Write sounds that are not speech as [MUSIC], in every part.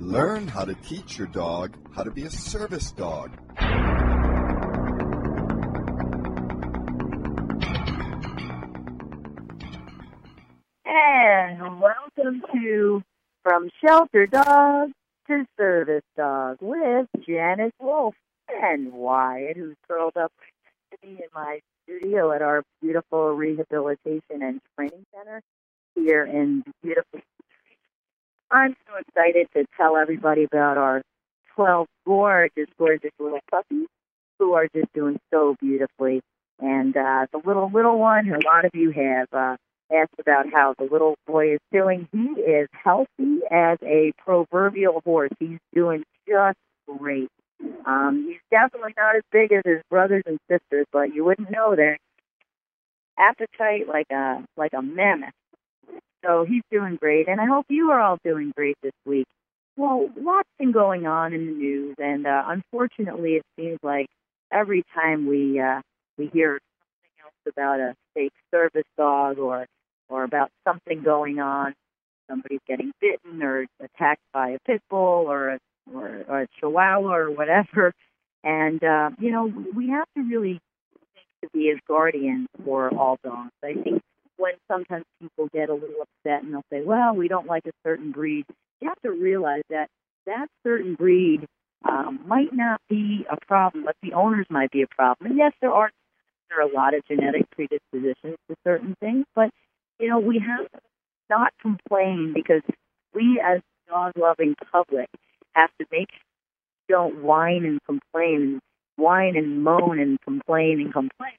Learn how to teach your dog how to be a service dog. And welcome to From Shelter Dog to Service Dog with Janice Wolf and Wyatt, who's curled up to me in my studio at our beautiful rehabilitation and training center here in beautiful. I'm so excited to tell everybody about our 12 gorgeous, gorgeous little puppies who are just doing so beautifully. And uh, the little little one, who a lot of you have uh, asked about how the little boy is doing. He is healthy as a proverbial horse. He's doing just great. Um, he's definitely not as big as his brothers and sisters, but you wouldn't know that. Appetite like a like a mammoth. So he's doing great, and I hope you are all doing great this week. Well, lots been going on in the news, and uh, unfortunately, it seems like every time we uh, we hear something else about a fake service dog or or about something going on, somebody's getting bitten or attacked by a pit bull or a, or, or a chihuahua or whatever. And, uh, you know, we have to really think to be as guardians for all dogs. I think when sometimes people get a little upset and they'll say, well, we don't like a certain breed, you have to realize that that certain breed um, might not be a problem, but the owners might be a problem. And yes, there are there are a lot of genetic predispositions to certain things, but you know, we have to not complain because we as dog loving public have to make don't whine and complain, and whine and moan and complain and complain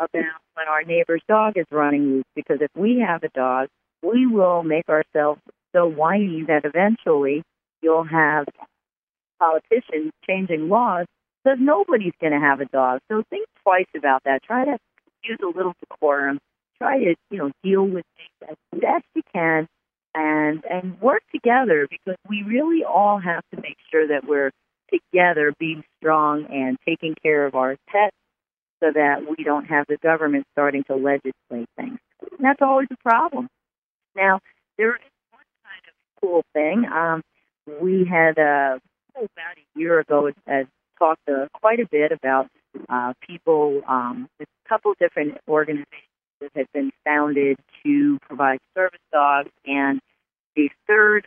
about when our neighbor's dog is running loose. Because if we have a dog, we will make ourselves so whiny that eventually you'll have politicians changing laws because nobody's going to have a dog. So think twice about that. Try to use a little decorum try to you know deal with things as best you can and and work together because we really all have to make sure that we're together being strong and taking care of our pets so that we don't have the government starting to legislate things. And that's always a problem. Now, there is one kind of cool thing. Um, we had uh, about a year ago uh, talked uh, quite a bit about uh, people, um, a couple different organizations that have been founded to provide service dogs. And the third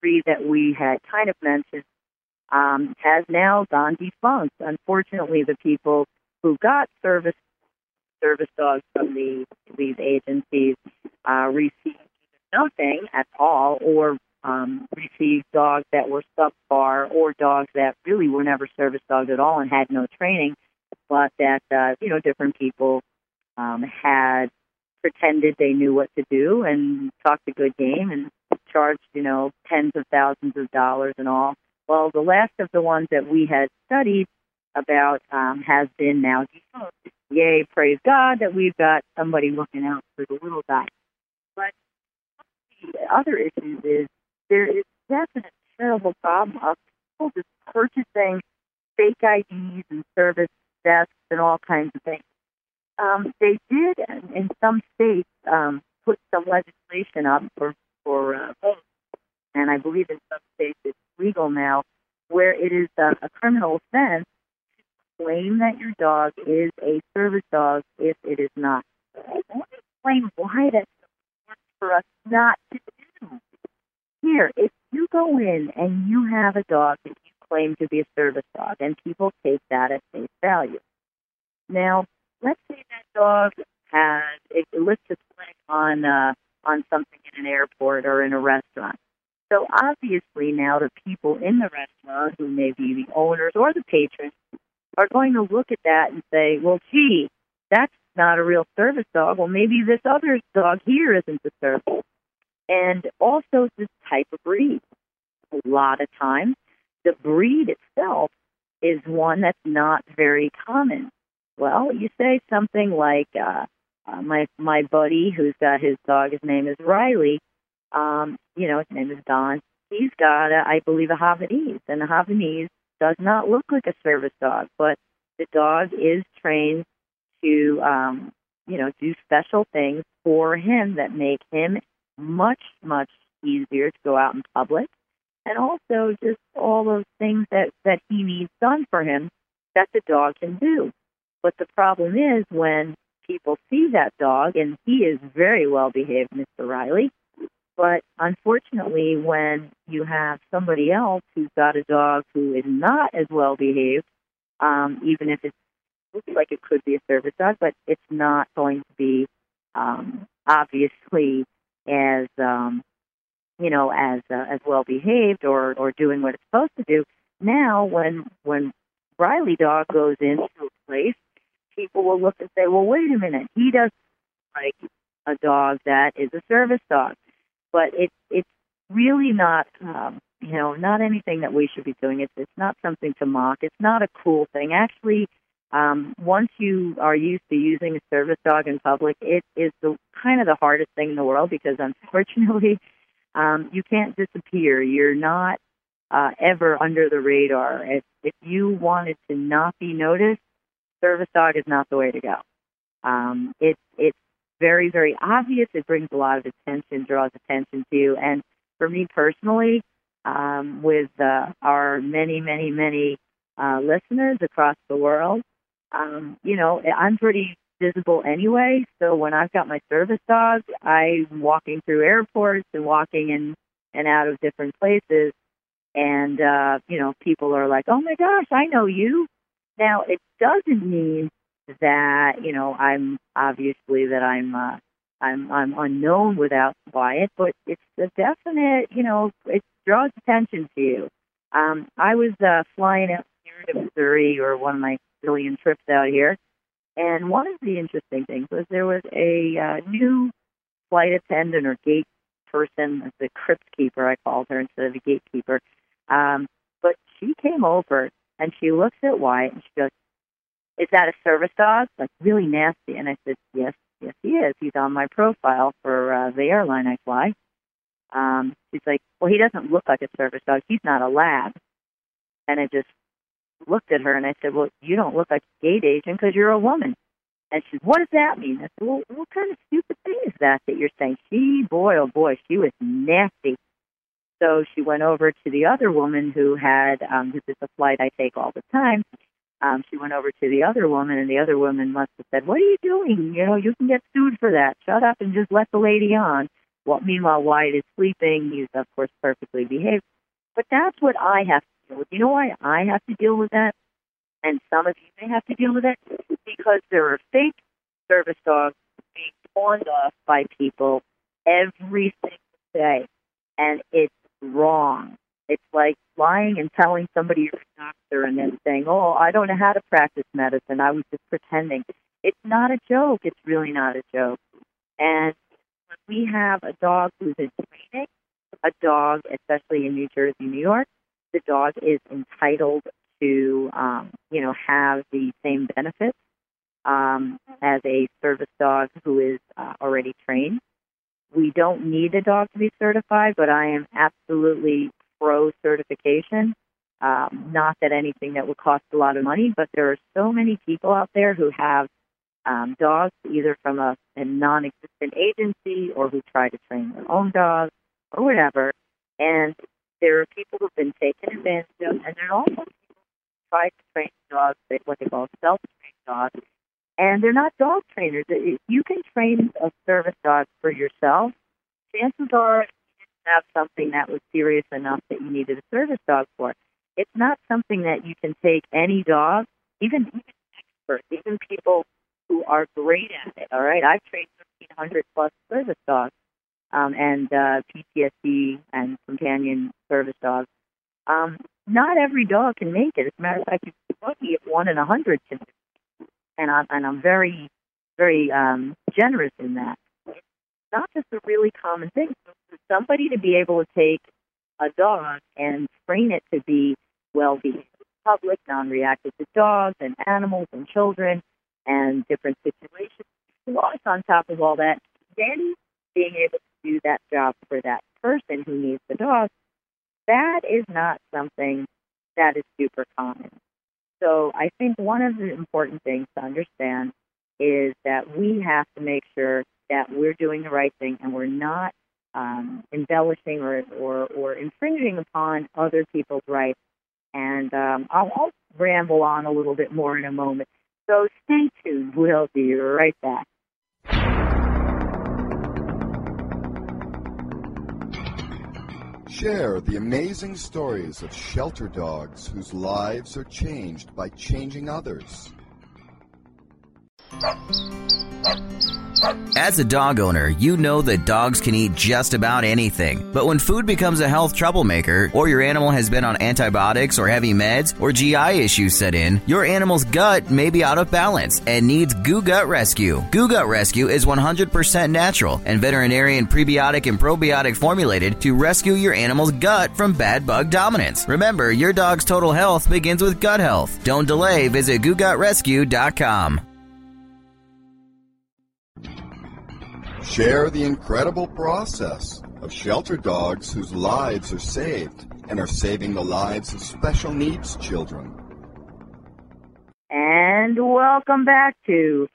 breed that we had kind of mentioned um, has now gone defunct. Unfortunately, the people who got service service dogs from the, these agencies uh, received nothing at all, or um, received dogs that were subpar, or dogs that really were never service dogs at all and had no training, but that uh, you know different people um, had pretended they knew what to do and talked a good game and charged, you know, tens of thousands of dollars and all. Well, the last of the ones that we had studied about um, has been now defunct. Yay, praise God that we've got somebody looking out for the little guy. But the other issues is there is definite terrible problem of people just purchasing fake IDs and service desks and all kinds of things um, they did, in some states, um, put some legislation up for for uh, and I believe in some states it's legal now, where it is a, a criminal offense claim that your dog is a service dog if it is not. I want to explain why that's for us not to do. Here, if you go in and you have a dog that you claim to be a service dog, and people take that at face value. Now, let's say that dog has it its leg on uh, on something in an airport or in a restaurant. So obviously now the people in the restaurant, who may be the owners or the patrons, are going to look at that and say, "Well, gee, that's not a real service dog. Well, maybe this other dog here isn't the service." And also this type of breed. A lot of times, the breed itself is one that's not very common. Well, you say something like, uh, uh, my my buddy who's got his dog, his name is Riley. Um, you know, his name is Don. He's got, a, I believe, a Havanese, and the Havanese does not look like a service dog, but the dog is trained to, um, you know, do special things for him that make him much much easier to go out in public and also just all those things that that he needs done for him that the dog can do. But the problem is when people see that dog, and he is very well behaved, Mr. Riley. But unfortunately, when you have somebody else who's got a dog who is not as well behaved, um, even if it looks like it could be a service dog, but it's not going to be um, obviously as um, you know as uh, as well behaved or or doing what it's supposed to do. Now, when when Riley dog goes into a place, people will look and say, "Well, wait a minute, he doesn't like a dog that is a service dog." But it's it's really not um, you know not anything that we should be doing. It's it's not something to mock. It's not a cool thing. Actually, um, once you are used to using a service dog in public, it is the kind of the hardest thing in the world because unfortunately, [LAUGHS] um, you can't disappear. You're not uh, ever under the radar. If if you wanted to not be noticed, service dog is not the way to go. Um, it's it's very very obvious. It brings a lot of attention, draws attention to you. And for me personally, um, with uh, our many many many uh, listeners across the world, um, you know, I'm pretty visible anyway. So when I've got my service dog, I'm walking through airports and walking in and out of different places. And, uh, you know, people are like, oh my gosh, I know you. Now, it doesn't mean that, you know, I'm obviously that I'm, uh, I'm, I'm unknown without Wyatt, but it's a definite, you know, it draws attention to you. Um, I was, uh, flying out here to Missouri or one of my billion trips out here. And one of the interesting things was there was a uh, new flight attendant or gate person, the crypt keeper, I called her instead of a gatekeeper. Um, but she came over and she looks at Wyatt and she goes, Is that a service dog? Like really nasty. And I said, Yes, yes, he is. He's on my profile for uh, the airline I fly. Um, she's like, Well, he doesn't look like a service dog. He's not a lab. And I just looked at her and I said, Well, you don't look like a gate agent because you're a woman. And she said, What does that mean? I said, Well, what kind of stupid thing is that that you're saying? She, boy, oh boy, she was nasty. So she went over to the other woman who had, um, this is a flight I take all the time. Um, she went over to the other woman, and the other woman must have said, "What are you doing? You know, you can get sued for that. Shut up and just let the lady on." Well, meanwhile, Wyatt is sleeping. He's of course perfectly behaved. But that's what I have to deal with. You know why I have to deal with that? And some of you may have to deal with it because there are fake service dogs being pawned off by people every single day, and it's wrong. It's like lying and telling somebody you're a doctor and then saying, "Oh, I don't know how to practice medicine. I was just pretending." It's not a joke. It's really not a joke. And when we have a dog who's in training, a dog, especially in New Jersey, New York, the dog is entitled to, um, you know, have the same benefits um, as a service dog who is uh, already trained. We don't need a dog to be certified, but I am absolutely pro certification. Um, not that anything that would cost a lot of money, but there are so many people out there who have um, dogs either from a, a non existent agency or who try to train their own dogs or whatever. And there are people who've been taken advantage of, and there are also people who try to train dogs, what they call self trained dogs, and they're not dog trainers. If you can train a service dog for yourself, chances are have something that was serious enough that you needed a service dog for. It's not something that you can take any dog, even, even experts, even people who are great at it. All right, I've trained 1,300 plus service dogs um, and uh, PTSD and companion service dogs. Um, not every dog can make it. As a matter of fact, you're lucky if one in a hundred can and I'm and I'm very very um, generous in that. Not just a really common thing. For somebody to be able to take a dog and train it to be well behaved public, non-reactive to dogs and animals and children and different situations. Plus, on top of all that, then being able to do that job for that person who needs the dog, that is not something that is super common. So I think one of the important things to understand is that we have to make sure that we're doing the right thing and we're not um, embellishing or, or, or infringing upon other people's rights. And um, I'll, I'll ramble on a little bit more in a moment. So stay tuned. We'll be right back. Share the amazing stories of shelter dogs whose lives are changed by changing others. As a dog owner, you know that dogs can eat just about anything. But when food becomes a health troublemaker, or your animal has been on antibiotics or heavy meds, or GI issues set in, your animal's gut may be out of balance and needs Goo Gut Rescue. Goo Gut Rescue is 100% natural and veterinarian prebiotic and probiotic formulated to rescue your animal's gut from bad bug dominance. Remember, your dog's total health begins with gut health. Don't delay, visit googutrescue.com. Share the incredible process of shelter dogs whose lives are saved and are saving the lives of special needs children. And welcome back to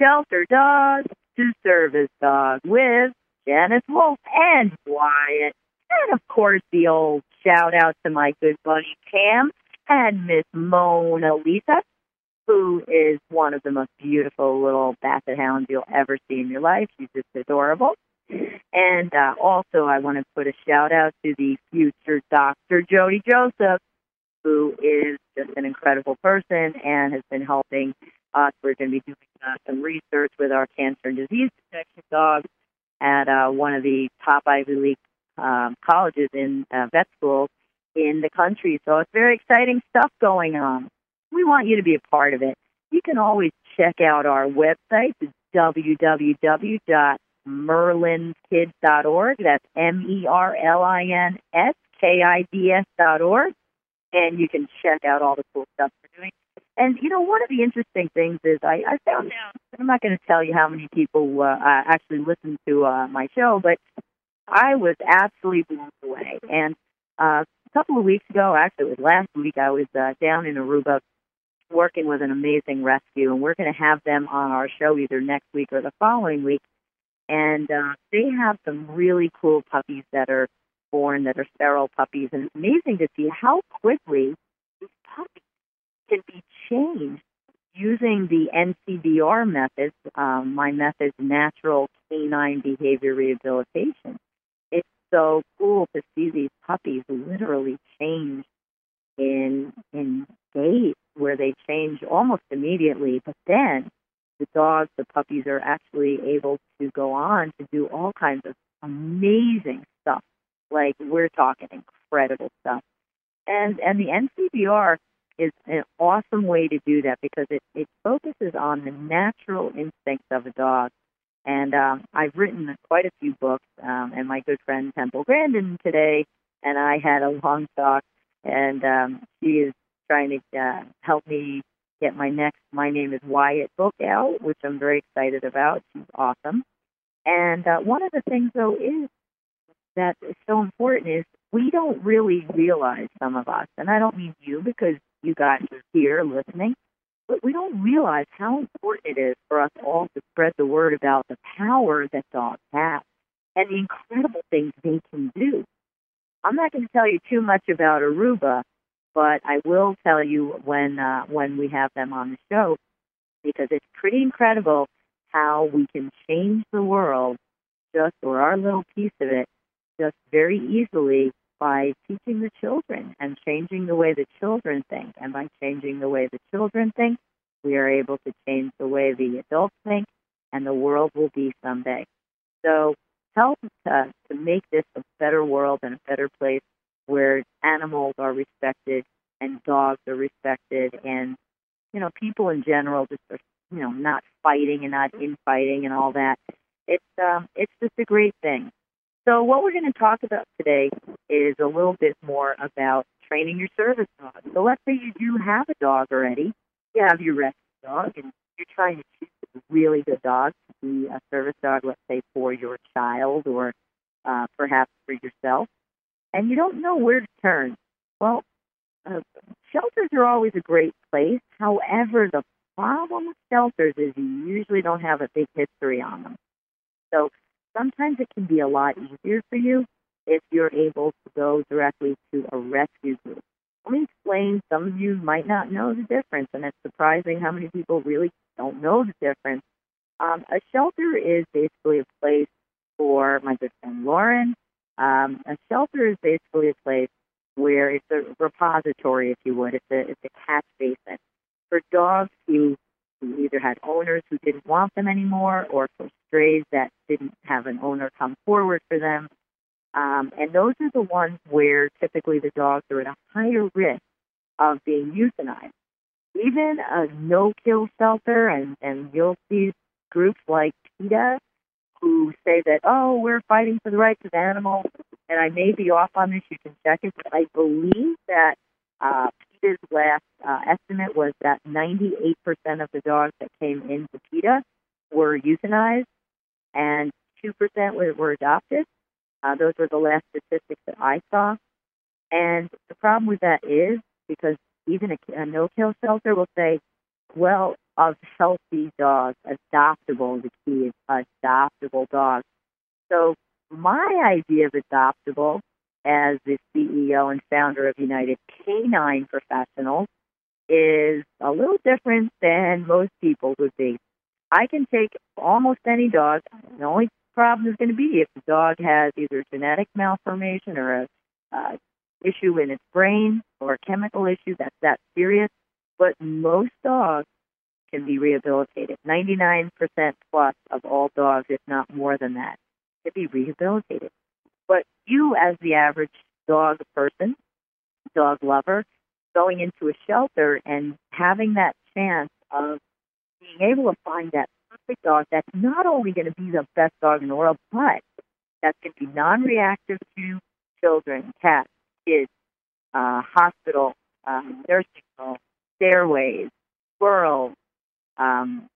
Shelter Dog to Service Dog with Janice Wolf and Wyatt. And of course, the old shout out to my good buddy Pam and Miss Mona Lisa who is one of the most beautiful little basset hounds you'll ever see in your life. She's just adorable. And uh, also, I want to put a shout out to the future Dr. Jody Joseph, who is just an incredible person and has been helping us. We're going to be doing uh, some research with our cancer and disease detection dogs at uh, one of the top Ivy League um, colleges in uh, vet schools in the country. So it's very exciting stuff going on. We want you to be a part of it. You can always check out our website, www.merlinskids.org. That's M-E-R-L-I-N-S-K-I-D-S.org. And you can check out all the cool stuff we're doing. And, you know, one of the interesting things is I, I found out, I'm not going to tell you how many people uh, actually listen to uh, my show, but I was absolutely blown away. And uh, a couple of weeks ago, actually it was last week, I was uh, down in Aruba working with an amazing rescue, and we're going to have them on our show either next week or the following week. And uh, they have some really cool puppies that are born that are feral puppies, and it's amazing to see how quickly these puppies can be changed using the NCBR methods. um, my method's natural canine behavior rehabilitation. It's so cool to see these puppies literally change in in days where they change almost immediately, but then the dogs, the puppies are actually able to go on to do all kinds of amazing stuff. Like we're talking incredible stuff. And and the NCBR is an awesome way to do that because it, it focuses on the natural instincts of a dog. And um, I've written quite a few books, um, and my good friend Temple Grandin today and I had a long talk, and um, she is trying to uh, help me get my next My Name is Wyatt book out, which I'm very excited about. She's awesome. And uh, one of the things, though, is that is so important is we don't really realize, some of us, and I don't mean you because you guys are here listening, but we don't realize how important it is for us all to spread the word about the power that dogs have and the incredible things they can do. I'm not going to tell you too much about Aruba but I will tell you when uh, when we have them on the show because it's pretty incredible how we can change the world just or our little piece of it just very easily by teaching the children and changing the way the children think. And by changing the way the children think we are able to change the way the adults think and the world will be someday. So help to, to make this a better world and a better place where animals are respected and dogs are respected and you know people in general just are you know not fighting and not infighting and all that. It's um it's just a great thing. So what we're going to talk about today is a little bit more about training your service dog so let's say you do have a dog already. You have your rescue dog and you're trying to choose a really good dog to be a service dog let's say for your child or uh, perhaps for yourself and you don't know where to turn. Well, uh, shelters are always a great place. However, the problem with shelters is you usually don't have a big history on them. So sometimes it can be a lot easier for you if you're able to go directly to a rescue group. Let me explain. Some of you might not know the difference, and it's surprising how many people really don't know the difference. Um, a shelter is basically a place for my good friend Lauren. Um, a shelter is basically a place where it's a repository, if you would. It's a it's a catch basin for dogs who who either had owners who didn't want them anymore, or for strays that didn't have an owner come forward for them. Um, and those are the ones where typically the dogs are at a higher risk of being euthanized. Even a no-kill shelter, and, and you'll see groups like PETA who say that, oh, we're fighting for the rights of animals. And I may be off on this, you can check it, but I believe that uh, PETA's last uh, estimate was that 98% of the dogs that came into PETA were euthanized and 2% were, were adopted. Uh, those were the last statistics that I saw. And the problem with that is because even a, a no-kill shelter will say, well, of healthy dogs, adoptable, the key is adoptable dogs. So my idea of adoptable as the CEO and founder of United Canine Professionals is a little different than most people would be. I can take almost any dog. The only problem is going to be if the dog has either genetic malformation or a uh, issue in its brain or a chemical issue that's that serious. But most dogs can be rehabilitated. 99% plus of all dogs, if not more than that, can be rehabilitated. But you, as the average dog person, dog lover, going into a shelter and having that chance of being able to find that perfect dog that's not only going to be the best dog in the world, but that's going to be non-reactive to children, cats, kids, uh, hospital, um, nursing home, stairways, squirrels, um,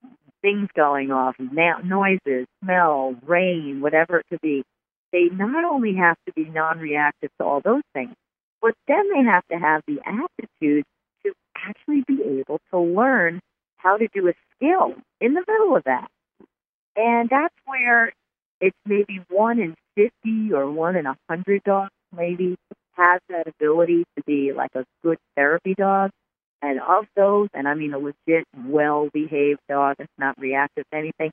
things going off, na- noises, smell, rain, whatever it could be. They not only have to be non-reactive to all those things, but then they have to have the aptitude to actually be able to learn how to do a skill in the middle of that. And that's where it's maybe one in 50 or one in a 100 dogs maybe has that ability to be like a good therapy dog. And of those, and I mean a legit, well behaved dog that's not reactive to anything,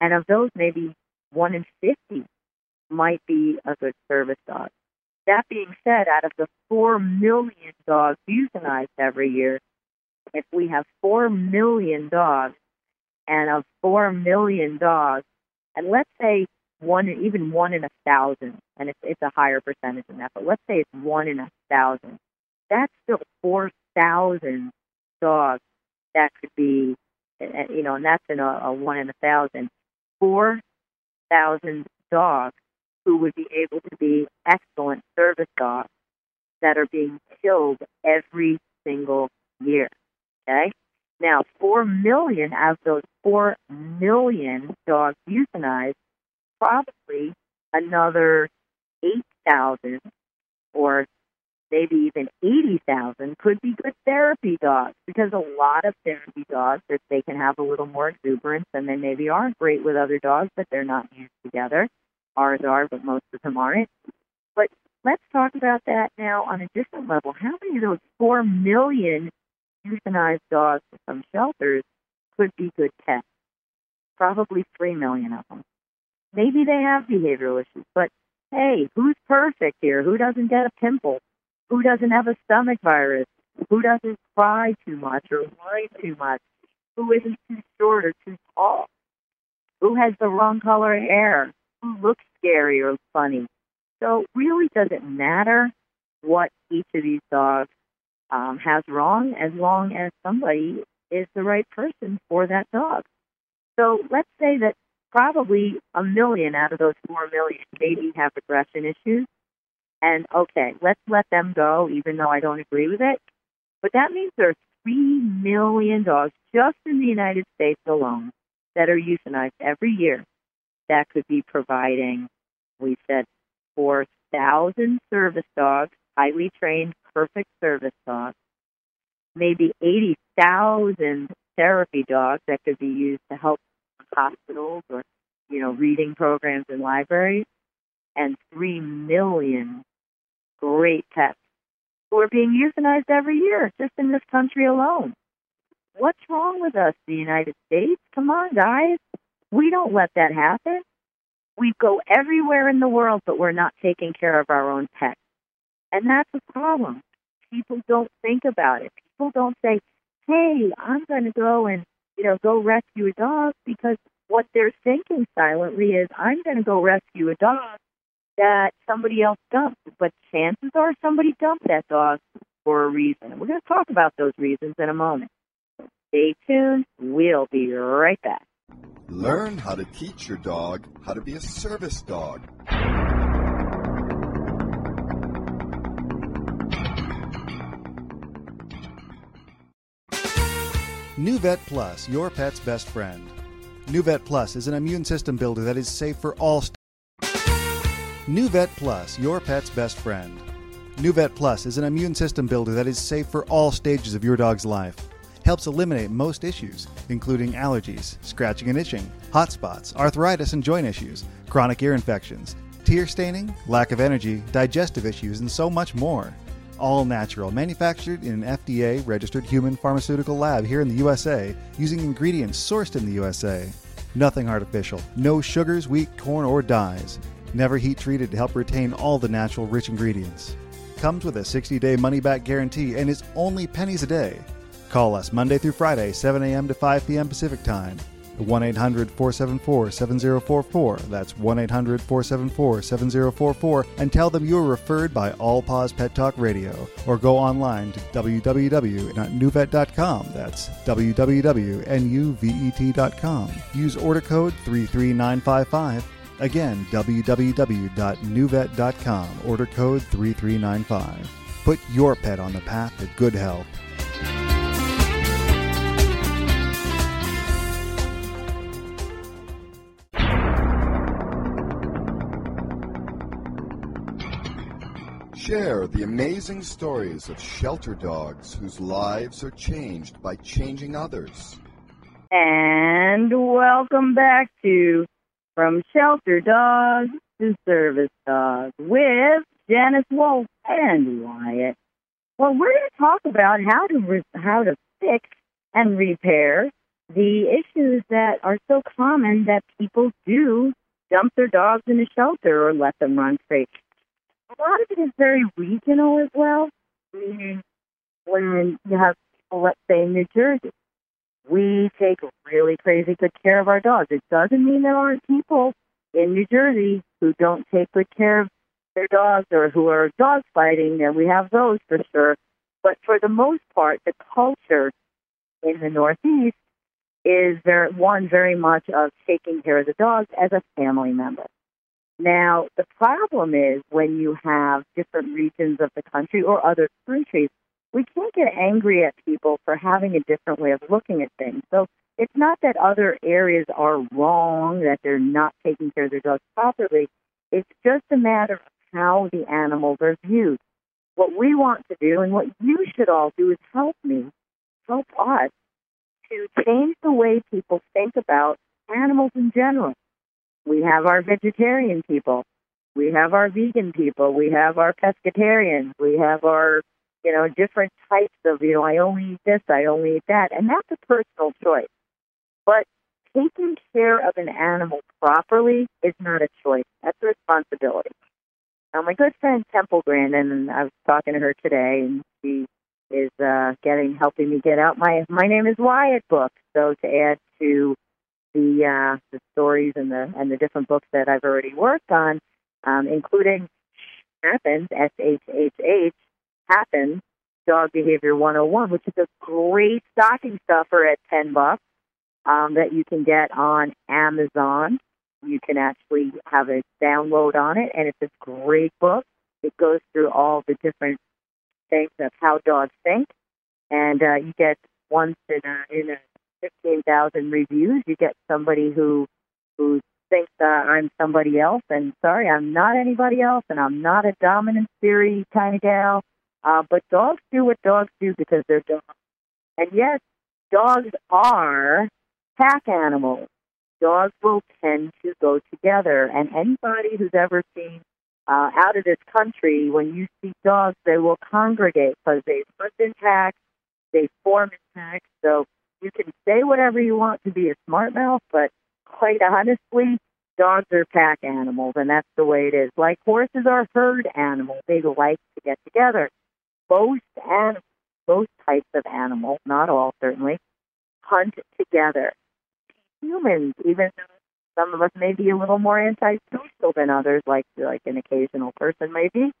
and of those, maybe one in 50 might be a good service dog. That being said, out of the 4 million dogs euthanized every year, if we have 4 million dogs, and of 4 million dogs, and let's say one, even one in a thousand, and it's, it's a higher percentage than that, but let's say it's one in a thousand, that's still 4,000 dogs that could be, you know, and that's in a, a one in a thousand. 4,000 dogs who would be able to be excellent service dogs that are being killed every single year. Okay? Now, 4 million out of those 4 million dogs euthanized, probably another 8,000 or maybe even 80,000 could be good therapy dogs because a lot of therapy dogs, if they can have a little more exuberance and they maybe aren't great with other dogs, but they're not used together. Ours are, but most of them aren't. But let's talk about that now on a different level. How many of those 4 million euthanized dogs some shelters could be good pets? Probably 3 million of them. Maybe they have behavioral issues, but hey, who's perfect here? Who doesn't get a pimple? Who doesn't have a stomach virus? Who doesn't cry too much or worry too much? Who isn't too short or too tall? Who has the wrong color hair? Who looks scary or funny? So really doesn't matter what each of these dogs um, has wrong as long as somebody is the right person for that dog. So let's say that probably a million out of those four million maybe have aggression issues. And okay, let's let them go, even though I don't agree with it. But that means there are three million dogs just in the United States alone that are euthanized every year that could be providing, we said, 4,000 service dogs, highly trained, perfect service dogs, maybe 80,000 therapy dogs that could be used to help hospitals or you know, reading programs in libraries, and 3 million great pets who are being euthanized every year just in this country alone. What's wrong with us, the United States? Come on, guys. We don't let that happen. We go everywhere in the world, but we're not taking care of our own pets. And that's a problem. People don't think about it. People don't say, hey, I'm going to go and, you know, go rescue a dog because what they're thinking silently is, I'm going to go rescue a dog that somebody else dumped. But chances are somebody dumped that dog for a reason. We're going to talk about those reasons in a moment. Stay tuned. We'll be right back. Learn how to teach your dog how to be a service dog. NuVet Plus, your pet's best friend. NuVet Plus is an immune system builder that is safe for all. St- NuVet Plus, your pet's best friend. NuVet Plus is an immune system builder that is safe for all stages of your dog's life. Helps eliminate most issues, including allergies, scratching and itching, hot spots, arthritis and joint issues, chronic ear infections, tear staining, lack of energy, digestive issues, and so much more. All natural, manufactured in an FDA registered human pharmaceutical lab here in the USA using ingredients sourced in the USA. Nothing artificial, no sugars, wheat, corn, or dyes. Never heat treated to help retain all the natural rich ingredients. Comes with a 60 day money back guarantee and is only pennies a day. Call us Monday through Friday, 7 a.m. to 5 p.m. Pacific Time. 1 800 474 7044. That's 1 800 474 7044. And tell them you were referred by All Paws Pet Talk Radio. Or go online to www.nuvet.com. That's www.nuvet.com. Use order code 33955. Again, www.nuvet.com. Order code 3395. Put your pet on the path to good health. Share the amazing stories of shelter dogs whose lives are changed by changing others. And welcome back to From Shelter Dogs to Service Dogs with Janice Wolf and Wyatt. Well, we're going to talk about how to re- how to fix and repair the issues that are so common that people do dump their dogs in a shelter or let them run free. A lot of it is very regional as well. Meaning, when you have let's say in New Jersey, we take really crazy good care of our dogs. It doesn't mean there aren't people in New Jersey who don't take good care of their dogs or who are dog fighting, and we have those for sure. But for the most part, the culture in the Northeast is very, one very much of taking care of the dogs as a family member. Now, the problem is when you have different regions of the country or other countries, we can't get angry at people for having a different way of looking at things. So it's not that other areas are wrong, that they're not taking care of their dogs properly. It's just a matter of how the animals are viewed. What we want to do and what you should all do is help me, help us to change the way people think about animals in general. We have our vegetarian people. We have our vegan people. We have our pescatarians. We have our, you know, different types of, you know, I only eat this, I only eat that. And that's a personal choice. But taking care of an animal properly is not a choice. That's a responsibility. Now, my good friend Temple Grandin, and I was talking to her today, and she is uh, getting helping me get out my my name is Wyatt book. So to add to the uh, the stories and the and the different books that I've already worked on, um, including Happens S H H H Happens Dog Behavior 101, which is a great stocking stuffer at ten bucks um, that you can get on Amazon. You can actually have a download on it, and it's a great book. It goes through all the different things of how dogs think, and uh, you get once in a, in a 15,000 reviews, you get somebody who who thinks uh, I'm somebody else. And sorry, I'm not anybody else, and I'm not a dominant theory kind of gal. Uh, but dogs do what dogs do because they're dogs. And yes, dogs are pack animals. dogs will tend to go together. And anybody who's ever seen uh, out of this country, when you see dogs, they will congregate because they hunt in packs, they form in packs. So you can say whatever you want to be a smart mouth, but quite honestly, dogs are pack animals, and that's the way it is. Like horses are herd animals; they like to get together. Most animals, most types of animals, not all certainly, hunt together. Humans, even though some of us may be a little more antisocial than others, like like an occasional person may be,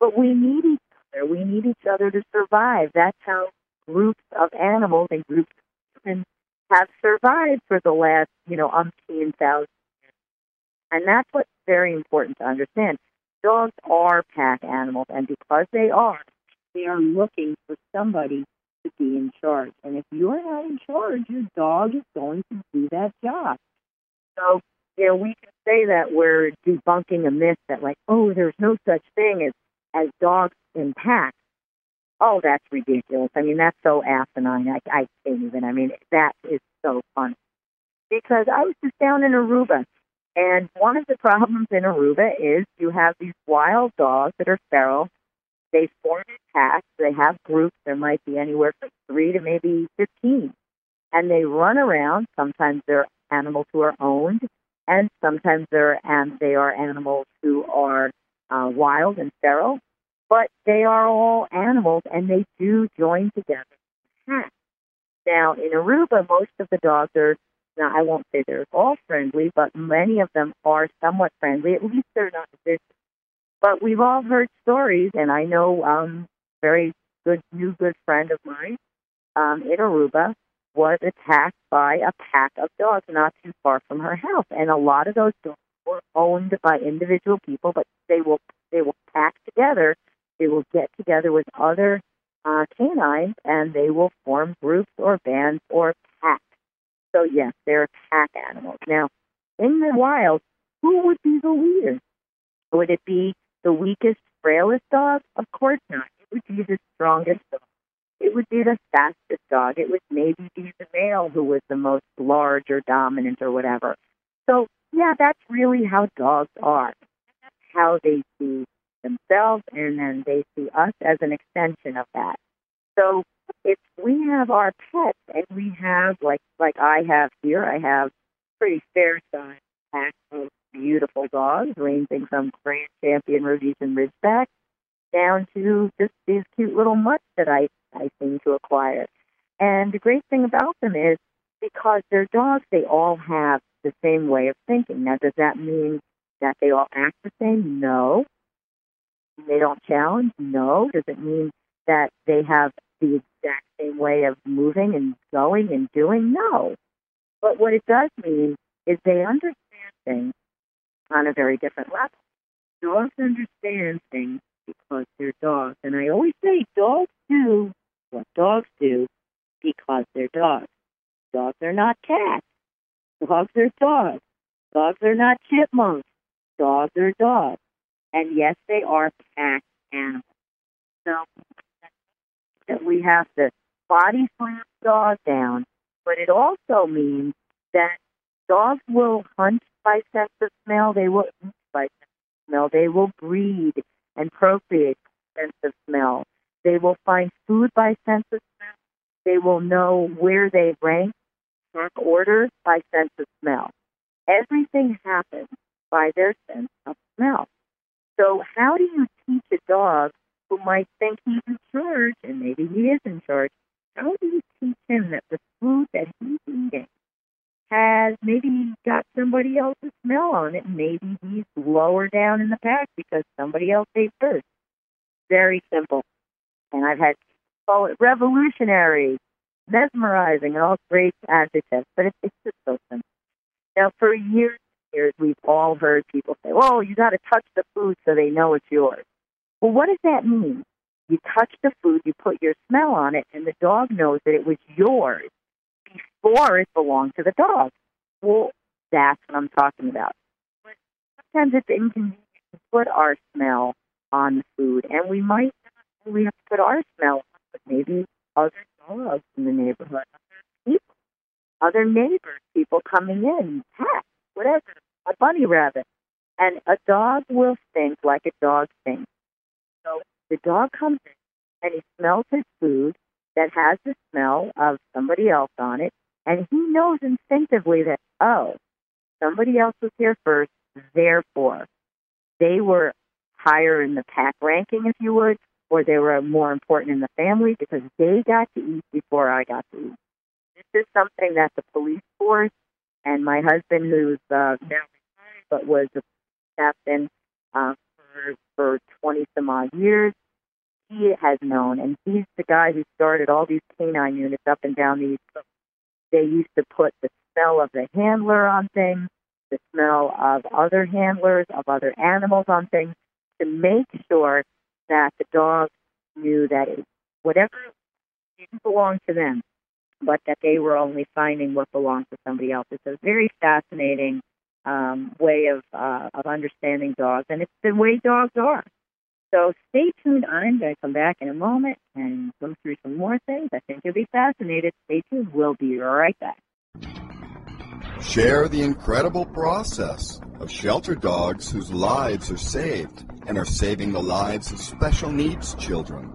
but we need each other. We need each other to survive. That's how groups of animals and groups of humans have survived for the last, you know, umpteen thousand years. and that's what's very important to understand. Dogs are pack animals, and because they are, they are looking for somebody to be in charge. And if you're not in charge, your dog is going to do that job. So, you know, we can say that we're debunking a myth that, like, oh, there's no such thing as, as dogs in packs. Oh, that's ridiculous. I mean, that's so asinine. I, I can't even. I mean, that is so funny. Because I was just down in Aruba and one of the problems in Aruba is you have these wild dogs that are feral. They form in packs. They have groups. There might be anywhere from three to maybe 15. And they run around. Sometimes they're animals who are owned, and sometimes they're, and they are animals who are uh, wild and feral. But they are all animals, and they do join together. Now, in Aruba, most of the dogs are now, I won't say they're all friendly, but many of them are somewhat friendly. At least they're not vicious. But we've all heard stories, and I know um, very good, new good friend of mine um, in Aruba was attacked by a pack of dogs not too far from her house, and a lot of those dogs were owned by individual people, but they will they will pack together. They will get together with other uh, canines, and they will form groups or bands or packs so, yes, they're pack animals. Now, in the wild, who would be the leader? Would it be the weakest, frailest dog? Of course not. It would be the strongest dog. It would be the fastest dog. It would maybe be the male who was the most large or dominant or whatever. So, yeah, that's really how dogs are. That's how they see themselves, and then they see us as an extension of that. So, if we have our pets and we have like like I have here, I have pretty fair sized pack of beautiful dogs, ranging from Grand Champion Rhodesian Ridgeback down to just these cute little mutts that I I seem to acquire. And the great thing about them is because they're dogs, they all have the same way of thinking. Now, does that mean that they all act the same? No. They don't challenge? No. Does it mean that they have the exact same way of moving and going and doing? No. But what it does mean is they understand things on a very different level. Dogs understand things because they're dogs. And I always say dogs do what dogs do because they're dogs. Dogs are not cats. Dogs are dogs. Dogs are not chipmunks. Dogs are dogs. And yes, they are pack animals. So that we have to body slam dogs down, but it also means that dogs will hunt by sense of smell. They will eat by sense of smell. They will breed and procreate by sense of smell. They will find food by sense of smell. They will know where they rank, pack order by sense of smell. Everything happens by their sense of smell. So how do you teach a dog who might think he's in charge, and maybe he is in charge, how do you teach him that the food that he's eating has maybe got somebody else's smell on it? Maybe he's lower down in the pack because somebody else ate first. Very simple. And I've had call it revolutionary, mesmerizing, and all great adjectives, but it's, just so simple. Now, for years and years, we've all heard people say, "Oh, you got to touch the food so they know it's yours." Well, what does that mean? You touch the food, you put your smell on it, and the dog knows that it was yours before it belonged to the dog. Well, that's what I'm talking about. Sometimes it's inconvenient to put our smell on the food, and we might really have to put our smell on, but maybe other dogs in the neighborhood, other people. other neighbors, people coming in, pets, whatever, a bunny rabbit. And a dog will think like a dog thinks. So the dog comes in and he smells his food that has the smell of somebody else on it, and he knows instinctively that, oh, somebody else was here first, therefore they were higher in the pack ranking, if you would, or they were more important in the family because they got to eat before I got to eat. This is something that the police force and my husband, who's uh, now retired but was a captain uh, for for twenty some odd years, he has known, and he's the guy who started all these canine units up and down these. They used to put the smell of the handler on things, the smell of other handlers, of other animals on things, to make sure that the dog knew that it, whatever didn't belong to them, but that they were only finding what belonged to somebody else. It's a very fascinating um, way of uh, of understanding dogs, and it's the way dogs are. So stay tuned. I'm going to come back in a moment and go through some more things. I think you'll be fascinated. Stay tuned. We'll be right back. Share the incredible process of shelter dogs whose lives are saved and are saving the lives of special needs children.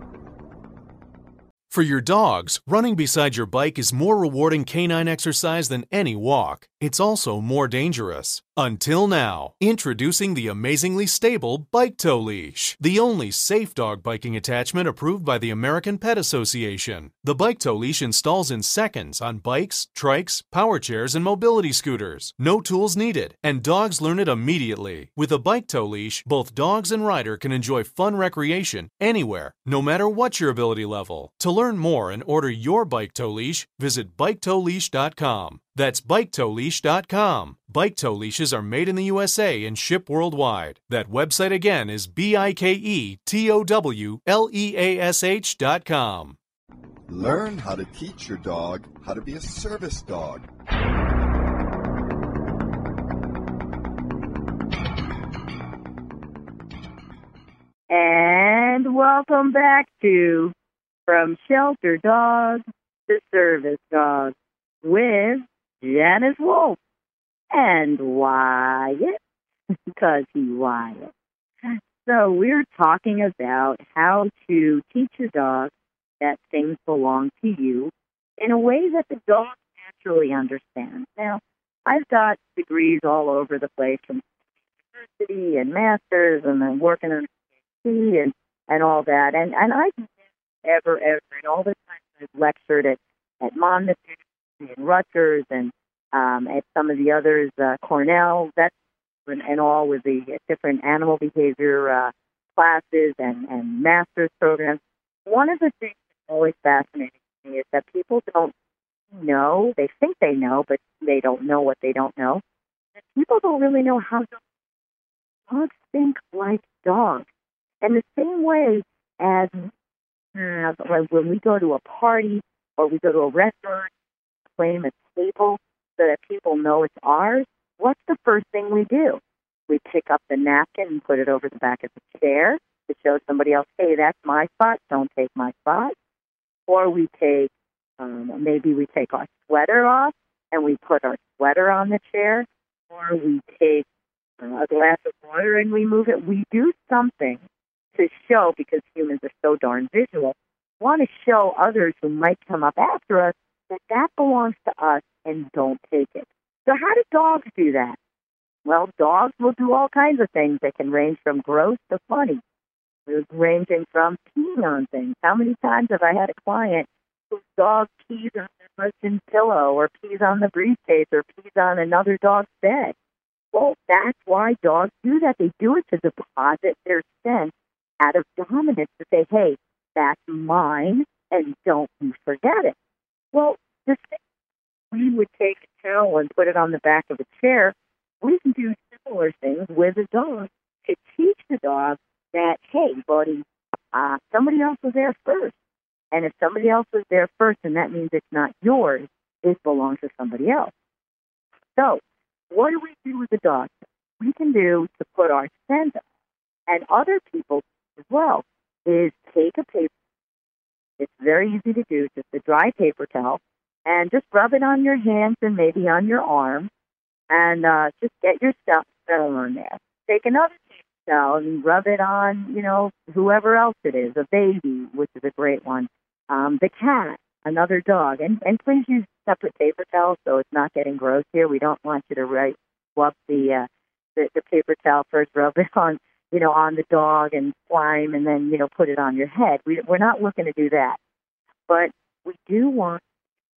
For your dogs, running beside your bike is more rewarding canine exercise than any walk. It's also more dangerous. Until now, introducing the amazingly stable Bike Tow Leash, the only safe dog biking attachment approved by the American Pet Association. The Bike Tow Leash installs in seconds on bikes, trikes, power chairs, and mobility scooters. No tools needed, and dogs learn it immediately. With a Bike Tow Leash, both dogs and rider can enjoy fun recreation anywhere, no matter what your ability level. To learn more and order your Bike Tow Leash, visit BikeTowLeash.com. That's BikeTowLeash.com. Bike tow leashes are made in the USA and ship worldwide. That website again is B I K E T O W L E A S H.com. Learn how to teach your dog how to be a service dog. And welcome back to From Shelter Dog to Service Dog with Janice Wolfe and Wyatt, because he Wyatt. So we're talking about how to teach your dog that things belong to you in a way that the dog naturally understands. Now, I've got degrees all over the place from university and masters and then working on PhD and and all that. And and I ever ever and all the times I've lectured at at Monmouth and Rutgers and um, at some of the others, uh, Cornell, that's and, and all with the different animal behavior uh, classes and and master's programs. One of the things that's always fascinating to me is that people don't know. They think they know, but they don't know what they don't know. And people don't really know how dogs think like dogs. And the same way as uh, when we go to a party or we go to a restaurant, claim a table so that people know it's ours, what's the first thing we do? We pick up the napkin and put it over the back of the chair to show somebody else, hey, that's my spot, don't take my spot. Or we take, um, maybe we take our sweater off and we put our sweater on the chair. Or we take uh, a glass of water and we move it. We do something to show, because humans are so darn visual, want to show others who might come up after us that that belongs to us and don't take it. So how do dogs do that? Well, dogs will do all kinds of things. They can range from gross to funny, ranging from peeing on things. How many times have I had a client whose dog pees on their husband's pillow or pees on the briefcase or pees on another dog's bed? Well, that's why dogs do that. They do it to deposit their scent out of dominance to say, hey, that's mine and don't you forget it. Well, the same we would take a towel and put it on the back of a chair, we can do similar things with a dog to teach the dog that, hey, buddy, uh, somebody else was there first. And if somebody else was there first, then that means it's not yours, it belongs to somebody else. So, what do we do with the dog? We can do to put our scent up, and other people as well is take a paper. It's very easy to do, just a dry paper towel, and just rub it on your hands and maybe on your arm, and uh, just get your stuff settled on there. Take another towel and rub it on, you know, whoever else it is, a baby, which is a great one, um, the cat, another dog, and and please use separate paper towels so it's not getting gross here. We don't want you to right rub the uh, the, the paper towel first, [LAUGHS] rub it on you know on the dog and slime, and then you know put it on your head. We we're not looking to do that, but we do want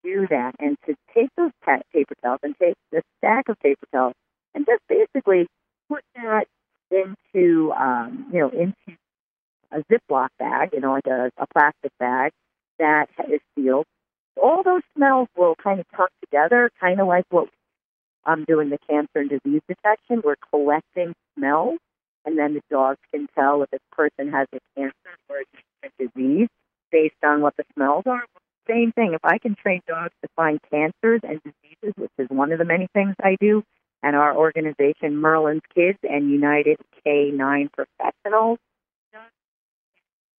do that and to take those pa- paper towels and take the stack of paper towels and just basically put that into um, you know into a Ziploc bag, you know, like a, a plastic bag that is sealed. All those smells will kind of come together, kind of like what I'm doing the cancer and disease detection. We're collecting smells, and then the dogs can tell if this person has a cancer or a disease based on what the smells are. Same thing. If I can train dogs to find cancers and diseases, which is one of the many things I do, and our organization, Merlin's Kids and United K9 Professionals,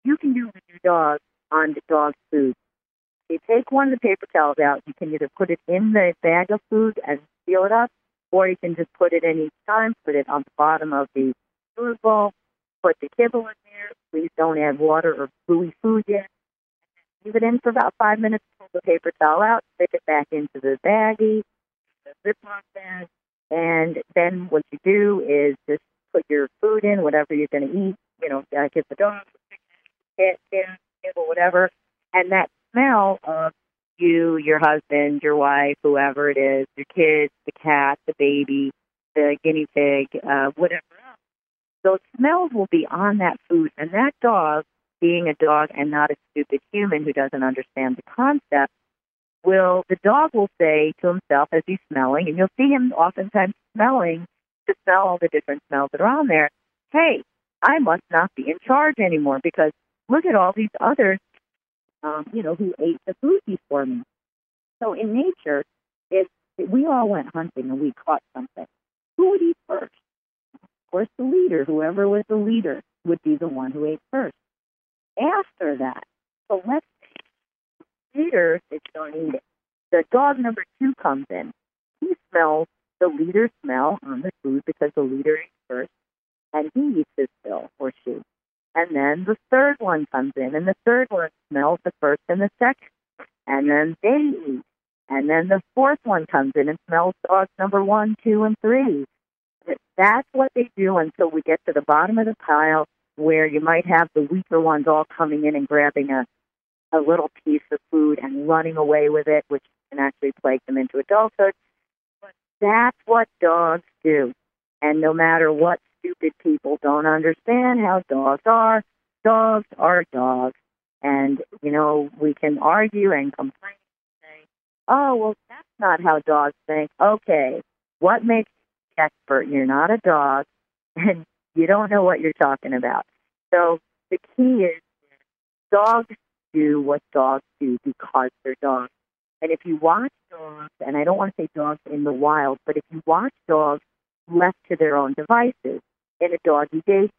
you can do with your dog on the dog's food. You take one of the paper towels out, you can either put it in the bag of food and seal it up, or you can just put it in each time, put it on the bottom of the food bowl, put the kibble in there. Please don't add water or gooey food yet. Leave it in for about five minutes, pull the paper towel out, stick it back into the baggie, the Ziploc bag, and then what you do is just put your food in, whatever you're going to eat, you know, uh, give the dog, cat, cat, table, whatever, and that smell of you, your husband, your wife, whoever it is, your kids, the cat, the baby, the guinea pig, uh, whatever else. Those smells will be on that food, and that dog, being a dog and not a stupid human who doesn't understand the concept, will the dog will say to himself as he's smelling, and you'll see him oftentimes smelling to smell all the different smells that are on there. Hey, I must not be in charge anymore because look at all these others, um, you know, who ate the food before me. So in nature, if we all went hunting and we caught something, who would eat first? Of course, the leader, whoever was the leader, would be the one who ate first. After that, so let's say leader is going to eat it. The dog number two comes in. He smells the leader's smell on the food because the leader ate first, and he eats his fill or she. And then the third one comes in, and the third one smells the first and the second. And then they eat. And then the fourth one comes in and smells dogs number one, two, and three. That's what they do until we get to the bottom of the pile where you might have the weaker ones all coming in and grabbing a, a little piece of food and running away with it, which can actually plague them into adulthood. But that's what dogs do. And no matter what stupid people don't understand how dogs are, dogs are dogs. And, you know, we can argue and complain and say, oh, well, that's not how dogs think. Okay, what makes you expert? You're not a dog, [LAUGHS] and you don't know what you're talking about. So the key is dogs do what dogs do because they're dogs. And if you watch dogs, and I don't want to say dogs in the wild, but if you watch dogs left to their own devices in a doggy day,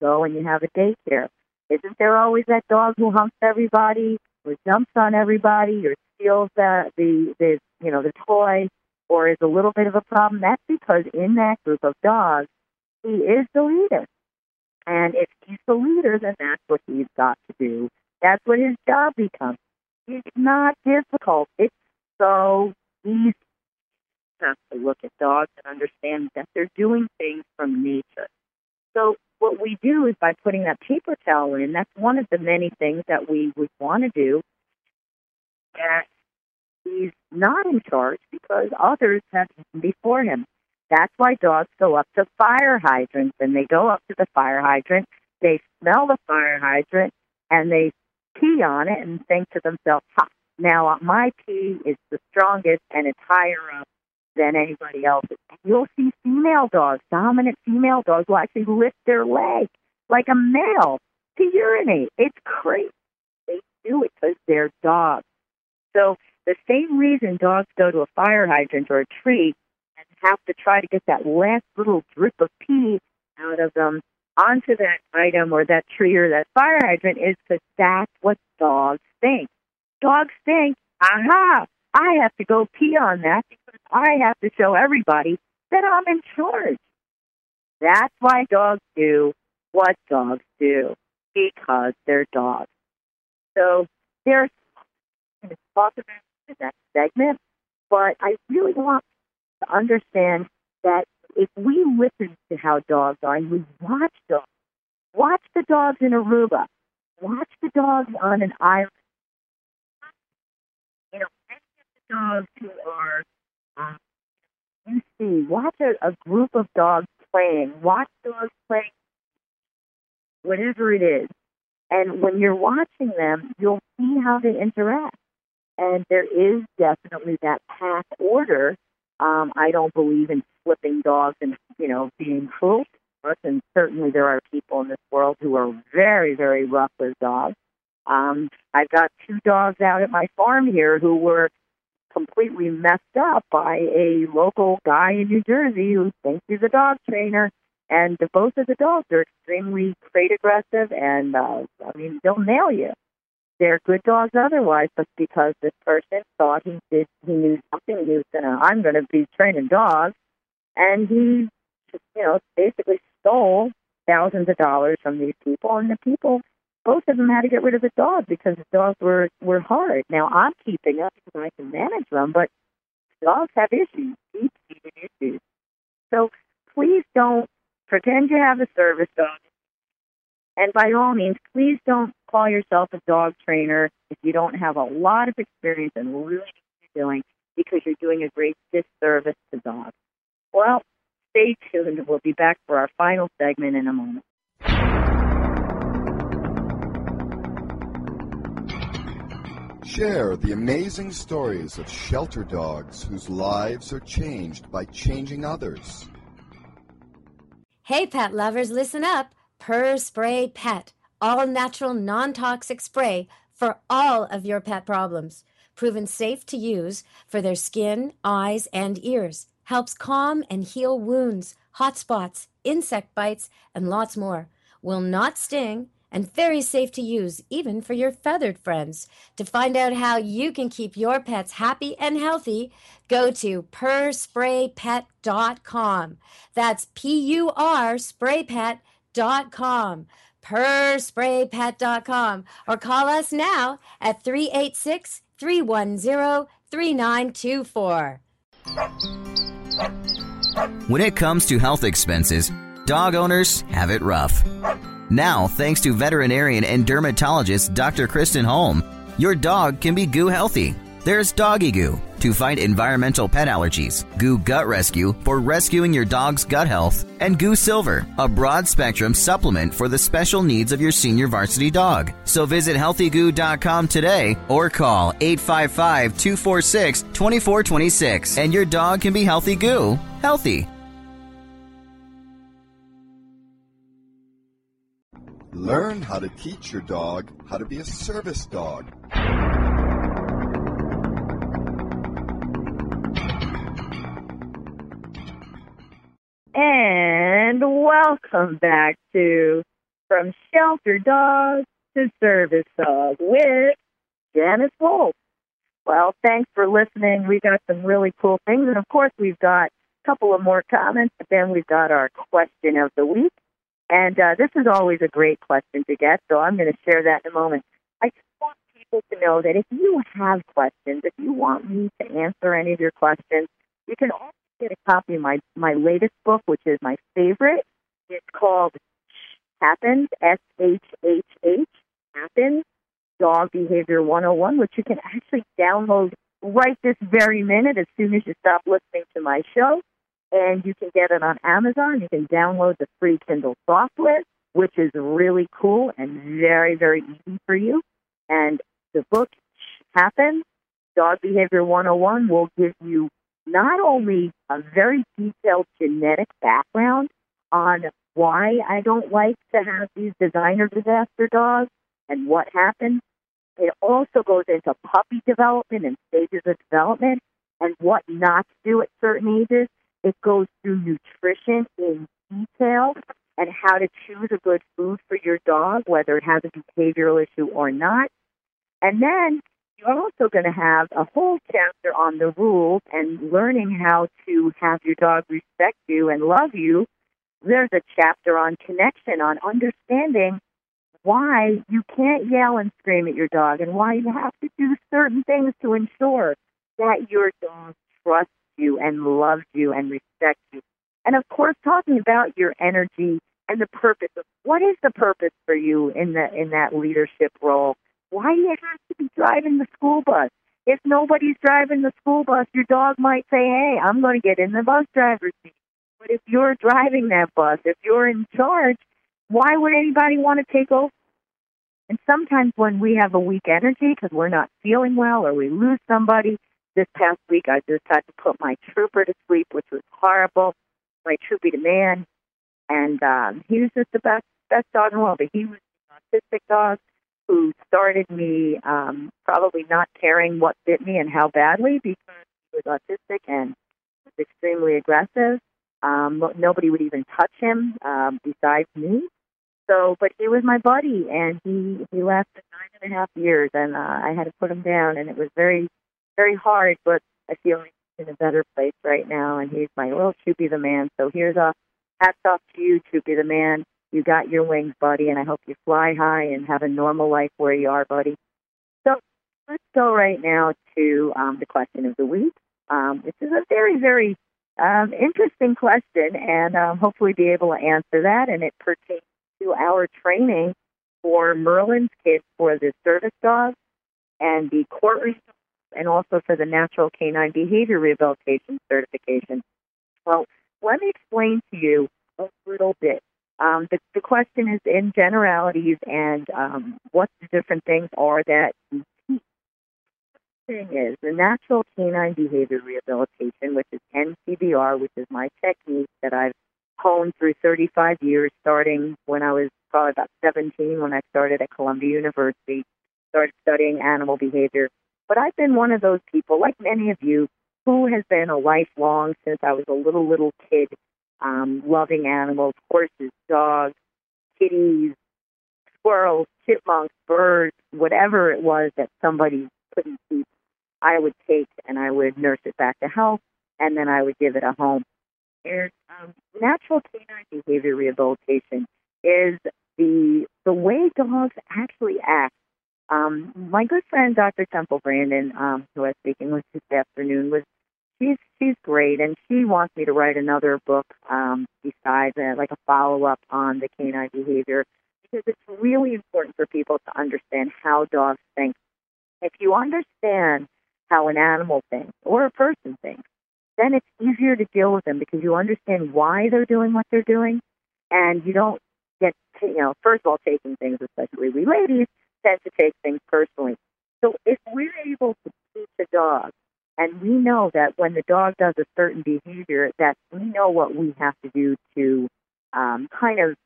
go and you have a daycare. Isn't there always that dog who humps everybody, or jumps on everybody, or steals the the, the you know the toy, or is a little bit of a problem? That's because in that group of dogs, he is the leader. And if he's the leader, then that's what he's got to do. That's what his job becomes. It's not difficult. It's so easy to look at dogs and understand that they're doing things from nature. So what we do is by putting that paper towel in, that's one of the many things that we would want to do. That he's not in charge because others have before him. That's why dogs go up to fire hydrants and they go up to the fire hydrant, they smell the fire hydrant, and they pee on it and think to themselves, ha, now my pee is the strongest and it's higher up than anybody else's. You'll see female dogs, dominant female dogs, will actually lift their leg like a male to urinate. It's crazy. They do it because they're dogs. So the same reason dogs go to a fire hydrant or a tree have to try to get that last little drip of pee out of them onto that item or that tree or that fire hydrant is because that's what dogs think. Dogs think, aha, I have to go pee on that because I have to show everybody that I'm in charge. That's why dogs do what dogs do because they're dogs. So there's talk about the next segment, but I really want to understand that if we listen to how dogs are and we watch dogs, watch the dogs in Aruba, watch the dogs on an island, you know, the dogs who are, um, you see, watch a, a group of dogs playing, watch dogs playing, whatever it is. And when you're watching them, you'll see how they interact. And there is definitely that path order. Um, I don't believe in flipping dogs and, you know, being cruel. And certainly there are people in this world who are very, very rough with dogs. Um, I've got two dogs out at my farm here who were completely messed up by a local guy in New Jersey who thinks he's a dog trainer. And the, both of the dogs are extremely crate aggressive, and uh, I mean they'll nail you. They're good dogs otherwise, but because this person thought he did, he knew something. He was gonna, I'm gonna be training dogs, and he, you know, basically stole thousands of dollars from these people, and the people both of them had to get rid of the dog because the dogs were were hard. Now I'm keeping up because I can manage them, but dogs have issues, deep seated issues. So please don't pretend you have a service dog. And by all means, please don't call yourself a dog trainer if you don't have a lot of experience and really know what you're doing because you're doing a great disservice to dogs. Well, stay tuned. We'll be back for our final segment in a moment. Share the amazing stories of shelter dogs whose lives are changed by changing others. Hey, pet lovers, listen up. Purr Spray Pet, all natural, non toxic spray for all of your pet problems. Proven safe to use for their skin, eyes, and ears. Helps calm and heal wounds, hot spots, insect bites, and lots more. Will not sting and very safe to use, even for your feathered friends. To find out how you can keep your pets happy and healthy, go to purspraypet.com. That's P U R spraypet.com. Purspraypet.com or call us now at 386 310 3924. When it comes to health expenses, dog owners have it rough. Now, thanks to veterinarian and dermatologist Dr. Kristen Holm, your dog can be goo healthy. There's Doggy Goo to fight environmental pet allergies, Goo Gut Rescue for rescuing your dog's gut health, and Goo Silver, a broad spectrum supplement for the special needs of your senior varsity dog. So visit healthygoo.com today or call 855 246 2426 and your dog can be healthy goo, healthy. Learn how to teach your dog how to be a service dog. Welcome back to From Shelter Dog to Service Dog with Janice Wolfe. Well, thanks for listening. We got some really cool things. And of course, we've got a couple of more comments, but then we've got our question of the week. And uh, this is always a great question to get, so I'm going to share that in a moment. I just want people to know that if you have questions, if you want me to answer any of your questions, you can also get a copy of my, my latest book, which is my favorite. It's called Happens, S H H H, Happens, Dog Behavior 101, which you can actually download right this very minute as soon as you stop listening to my show and you can get it on Amazon. You can download the free Kindle software, which is really cool and very, very easy for you. And the book happens. Dog Behavior 101 will give you not only a very detailed genetic background on why I don't like to have these designer disaster dogs and what happens, it also goes into puppy development and stages of development and what not to do at certain ages it goes through nutrition in detail and how to choose a good food for your dog, whether it has a behavioral issue or not. And then you're also going to have a whole chapter on the rules and learning how to have your dog respect you and love you. There's a chapter on connection, on understanding why you can't yell and scream at your dog and why you have to do certain things to ensure that your dog trusts you and loves you and respects you. And of course, talking about your energy and the purpose of what is the purpose for you in the in that leadership role. Why do you have to be driving the school bus? If nobody's driving the school bus, your dog might say, "Hey, I'm going to get in the bus driver's seat." But if you're driving that bus, if you're in charge, why would anybody want to take over? And sometimes when we have a weak energy because we're not feeling well or we lose somebody, this past week I just had to put my trooper to sleep, which was horrible. My troopy man, and um, he was just the best best dog in the world. But he was an autistic dog who started me um, probably not caring what bit me and how badly because he was autistic and was extremely aggressive. Um, nobody would even touch him um, besides me. So, but he was my buddy, and he he lasted nine and a half years, and uh, I had to put him down, and it was very very hard. But I feel he's in a better place right now, and he's my little Choopy the man. So here's a hats off to you, Choopy the man. You got your wings, buddy, and I hope you fly high and have a normal life where you are, buddy. So let's go right now to um, the question of the week. Um, this is a very, very um, interesting question, and um, hopefully be able to answer that. And it pertains to our training for Merlin's kids for the service dogs and the court and also for the natural canine behavior rehabilitation certification. Well, let me explain to you a little bit. Um, the, the question is in generalities and um, what the different things are that we teach. Thing is, the natural canine behavior rehabilitation, which is NCBR, which is my technique that I've honed through 35 years, starting when I was probably about 17 when I started at Columbia University, started studying animal behavior. But I've been one of those people, like many of you, who has been a lifelong since I was a little little kid, um, loving animals, horses, dogs, kitties, squirrels, chipmunks, birds, whatever it was that somebody couldn't keep, I would take and I would nurse it back to health, and then I would give it a home. And um, natural canine behavior rehabilitation is the the way dogs actually act um, my good friend Dr. Temple Grandin, um, who I was speaking with this afternoon, was she's she's great, and she wants me to write another book um, besides uh, like a follow up on the canine behavior because it's really important for people to understand how dogs think. If you understand how an animal thinks or a person thinks, then it's easier to deal with them because you understand why they're doing what they're doing, and you don't get you know first of all taking things, especially we ladies tend to take things personally. So if we're able to teach a dog, and we know that when the dog does a certain behavior, that we know what we have to do to um, kind of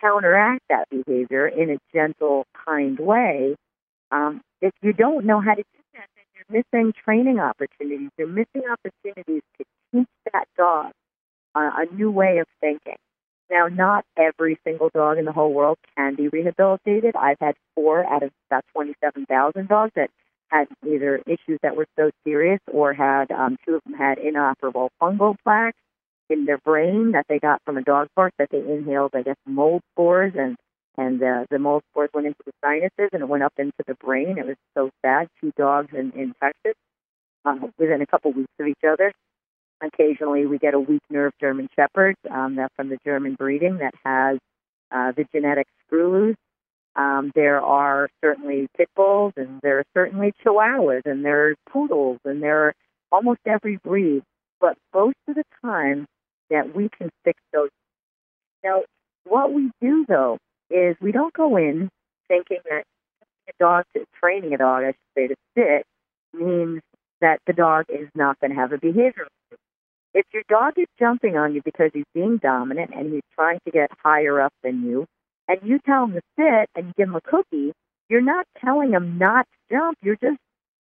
counteract that behavior in a gentle, kind way. Um, if you don't know how to do that, then you're missing training opportunities. You're missing opportunities to teach that dog a new way of thinking. Now, not every single dog in the whole world can be rehabilitated. I've had four out of about 27,000 dogs that had either issues that were so serious or had um, two of them had inoperable fungal plaques in their brain that they got from a dog park that they inhaled, I guess, mold spores and and uh, the mold spores went into the sinuses and it went up into the brain. It was so sad. Two dogs in, in Texas um, within a couple weeks of each other. Occasionally, we get a weak nerve German Shepherd um, that from the German breeding that has uh, the genetic screw loose. Um, there are certainly pit bulls, and there are certainly chihuahuas, and there are poodles, and there are almost every breed. But most of the time, that we can fix those. Now, what we do though is we don't go in thinking that a dog, to training a dog, I should say, to sit means that the dog is not going to have a behavior if your dog is jumping on you because he's being dominant and he's trying to get higher up than you, and you tell him to sit and you give him a cookie, you're not telling him not to jump. You're just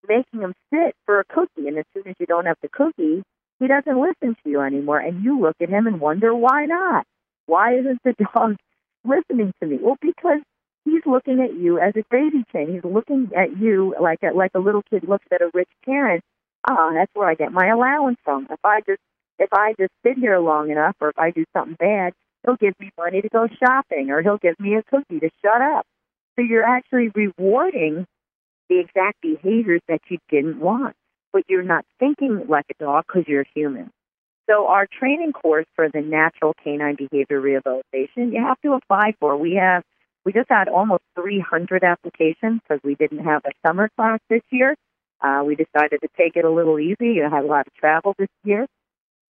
making him sit for a cookie. And as soon as you don't have the cookie, he doesn't listen to you anymore. And you look at him and wonder why not? Why isn't the [LAUGHS] dog listening to me? Well, because he's looking at you as a crazy chain. He's looking at you like a, like a little kid looks at a rich parent. Ah, that's where I get my allowance from. If I just if I just sit here long enough, or if I do something bad, he'll give me money to go shopping, or he'll give me a cookie to shut up. So you're actually rewarding the exact behaviors that you didn't want, but you're not thinking like a dog because you're human. So our training course for the natural canine behavior rehabilitation, you have to apply for. We have we just had almost 300 applications because we didn't have a summer class this year. Uh, we decided to take it a little easy. You had a lot of travel this year.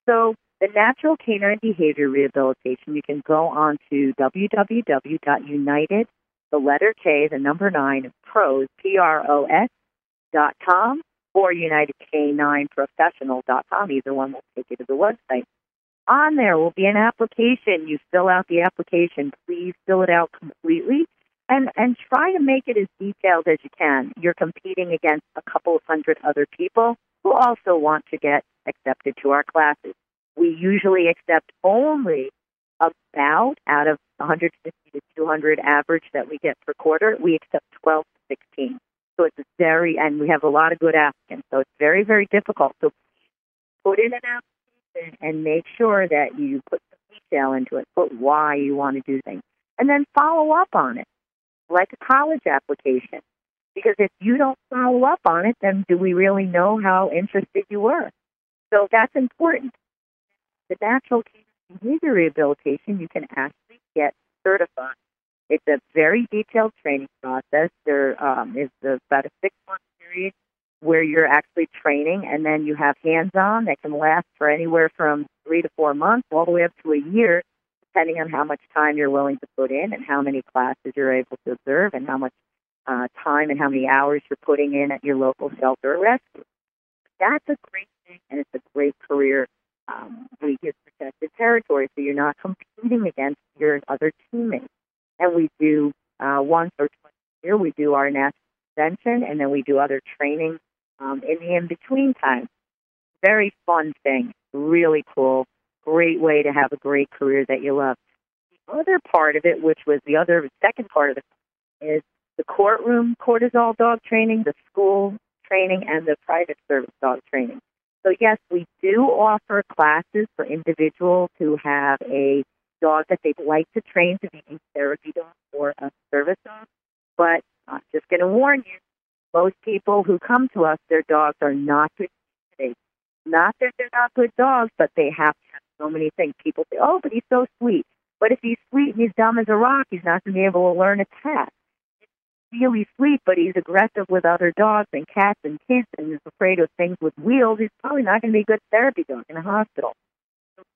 So the natural canine behavior rehabilitation, you can go on to www.united, the letter K, the number nine, pros, P-R-O-S, dot com, or unitedk9professional.com. Either one will take you to the website. On there will be an application. You fill out the application. Please fill it out completely and, and try to make it as detailed as you can. You're competing against a couple of hundred other people who also want to get accepted to our classes. We usually accept only about out of 150 to 200 average that we get per quarter, we accept 12 to 16. So it's very, and we have a lot of good applicants. So it's very, very difficult. So put in an application and make sure that you put some detail into it, put why you want to do things, and then follow up on it, like a college application. Because if you don't follow up on it, then do we really know how interested you were? So that's important. The natural behavior rehabilitation, you can actually get certified. It's a very detailed training process. There um, is about a six month period where you're actually training, and then you have hands on that can last for anywhere from three to four months, all the way up to a year, depending on how much time you're willing to put in and how many classes you're able to observe and how much uh, time and how many hours you're putting in at your local shelter or rescue. That's a great thing, and it's a great career um, we get protected territory, so you're not competing against your other teammates. And we do uh, once or twice a year, we do our national convention, and then we do other training um, in the in between time. Very fun thing, really cool, great way to have a great career that you love. The other part of it, which was the other second part of it, is the courtroom cortisol dog training, the school training, and the private service dog training. So yes, we do offer classes for individuals who have a dog that they'd like to train to be a therapy dog or a service dog. But I'm just going to warn you, most people who come to us, their dogs are not good. Not that they're not good dogs, but they have to have so many things. People say, "Oh, but he's so sweet." But if he's sweet and he's dumb as a rock, he's not going to be able to learn a task really sweet, but he's aggressive with other dogs and cats and kids and is afraid of things with wheels, he's probably not going to be a good therapy dog in a hospital.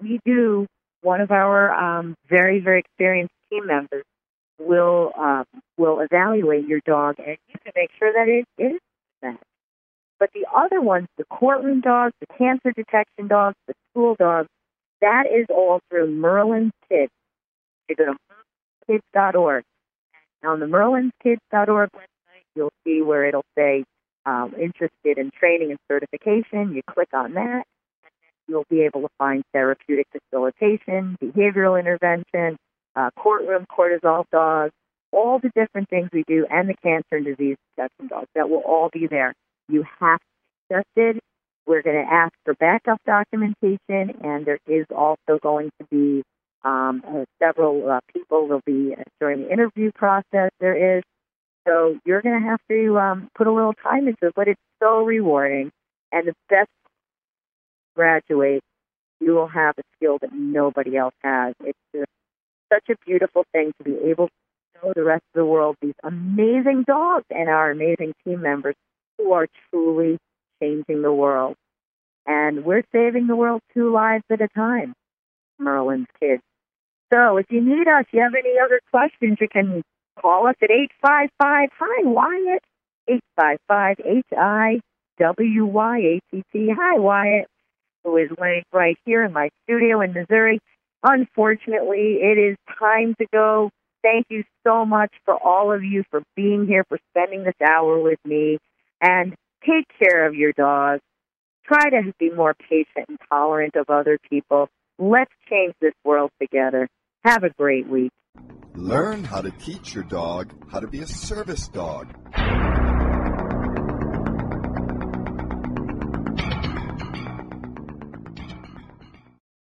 We do, one of our um, very, very experienced team members will um, will evaluate your dog and you can make sure that it is that. But the other ones, the courtroom dogs, the cancer detection dogs, the school dogs, that is all through Merlin's Kids. You go to kids.org on the merlinskids.org website, you'll see where it'll say um, interested in training and certification. You click on that, and you'll be able to find therapeutic facilitation, behavioral intervention, uh, courtroom cortisol dogs, all the different things we do, and the cancer and disease detection dogs. That will all be there. You have to be tested. We're going to ask for backup documentation, and there is also going to be um, several uh, people will be uh, during the interview process. There is. So you're going to have to um, put a little time into it, but it's so rewarding. And the best graduate, you will have a skill that nobody else has. It's just such a beautiful thing to be able to show the rest of the world these amazing dogs and our amazing team members who are truly changing the world. And we're saving the world two lives at a time, Merlin's kids. So if you need us, you have any other questions, you can call us at 855 Hi Wyatt, 855 H I W Y A T T. Hi Wyatt, who is laying right here in my studio in Missouri. Unfortunately, it is time to go. Thank you so much for all of you for being here, for spending this hour with me. And take care of your dog. Try to be more patient and tolerant of other people. Let's change this world together. Have a great week. Learn how to teach your dog how to be a service dog.